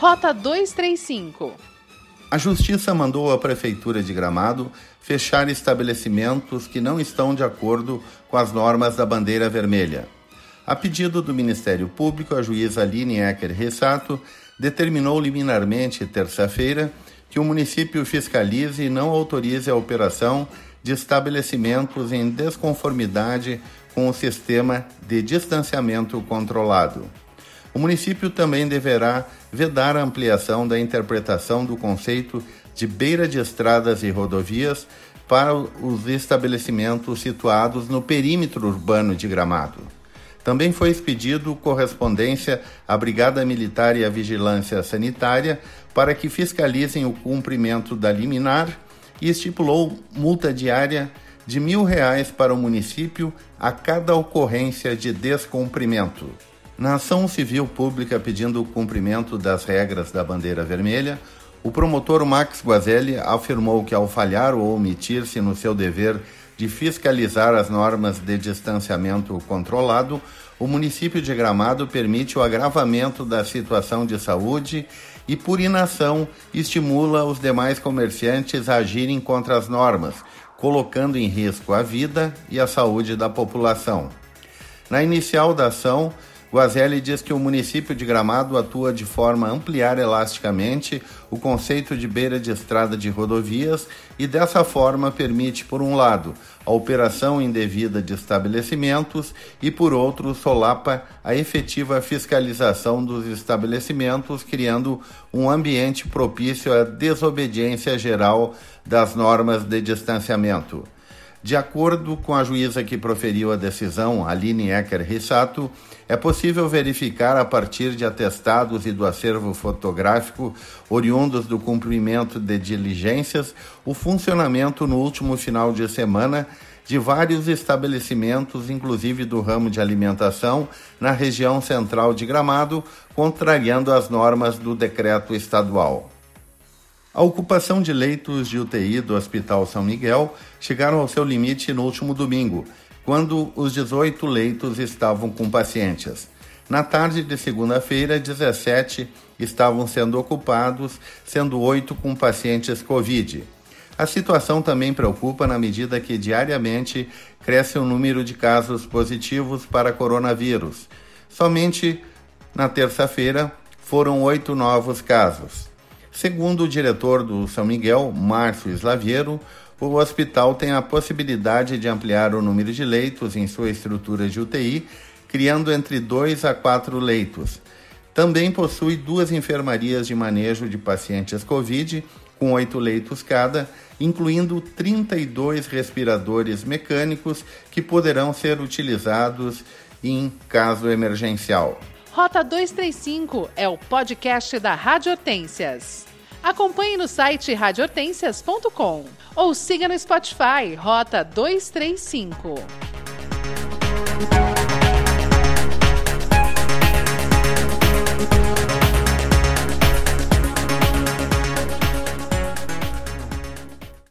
Rota 235. A Justiça mandou a Prefeitura de Gramado fechar estabelecimentos que não estão de acordo com as normas da bandeira vermelha. A pedido do Ministério Público, a juíza Aline Ecker Ressato determinou liminarmente, terça-feira, que o município fiscalize e não autorize a operação de estabelecimentos em desconformidade com o sistema de distanciamento controlado. O município também deverá vedar a ampliação da interpretação do conceito de beira de estradas e rodovias para os estabelecimentos situados no perímetro urbano de Gramado. Também foi expedido correspondência à Brigada Militar e à Vigilância Sanitária para que fiscalizem o cumprimento da liminar e estipulou multa diária de mil reais para o município a cada ocorrência de descumprimento. Na ação civil pública pedindo o cumprimento das regras da bandeira vermelha, o promotor Max Guazelli afirmou que, ao falhar ou omitir-se no seu dever de fiscalizar as normas de distanciamento controlado, o município de Gramado permite o agravamento da situação de saúde e, por inação, estimula os demais comerciantes a agirem contra as normas, colocando em risco a vida e a saúde da população. Na inicial da ação, Guazelli diz que o município de Gramado atua de forma a ampliar elasticamente o conceito de beira de estrada de rodovias e, dessa forma, permite, por um lado, a operação indevida de estabelecimentos e, por outro, solapa a efetiva fiscalização dos estabelecimentos, criando um ambiente propício à desobediência geral das normas de distanciamento. De acordo com a juíza que proferiu a decisão, Aline Ecker Rissato, é possível verificar a partir de atestados e do acervo fotográfico oriundos do cumprimento de diligências o funcionamento no último final de semana de vários estabelecimentos, inclusive do ramo de alimentação, na região central de Gramado, contrariando as normas do decreto estadual. A ocupação de leitos de UTI do Hospital São Miguel chegaram ao seu limite no último domingo, quando os 18 leitos estavam com pacientes. Na tarde de segunda-feira, 17 estavam sendo ocupados, sendo 8 com pacientes Covid. A situação também preocupa na medida que diariamente cresce o número de casos positivos para coronavírus. Somente na terça-feira foram oito novos casos. Segundo o diretor do São Miguel, Márcio Slaviero, o hospital tem a possibilidade de ampliar o número de leitos em sua estrutura de UTI, criando entre dois a quatro leitos. Também possui duas enfermarias de manejo de pacientes Covid, com oito leitos cada, incluindo 32 respiradores mecânicos que poderão ser utilizados em caso emergencial. Rota 235 é o podcast da Rádio Hortências. Acompanhe no site radiohortências.com ou siga no Spotify Rota 235.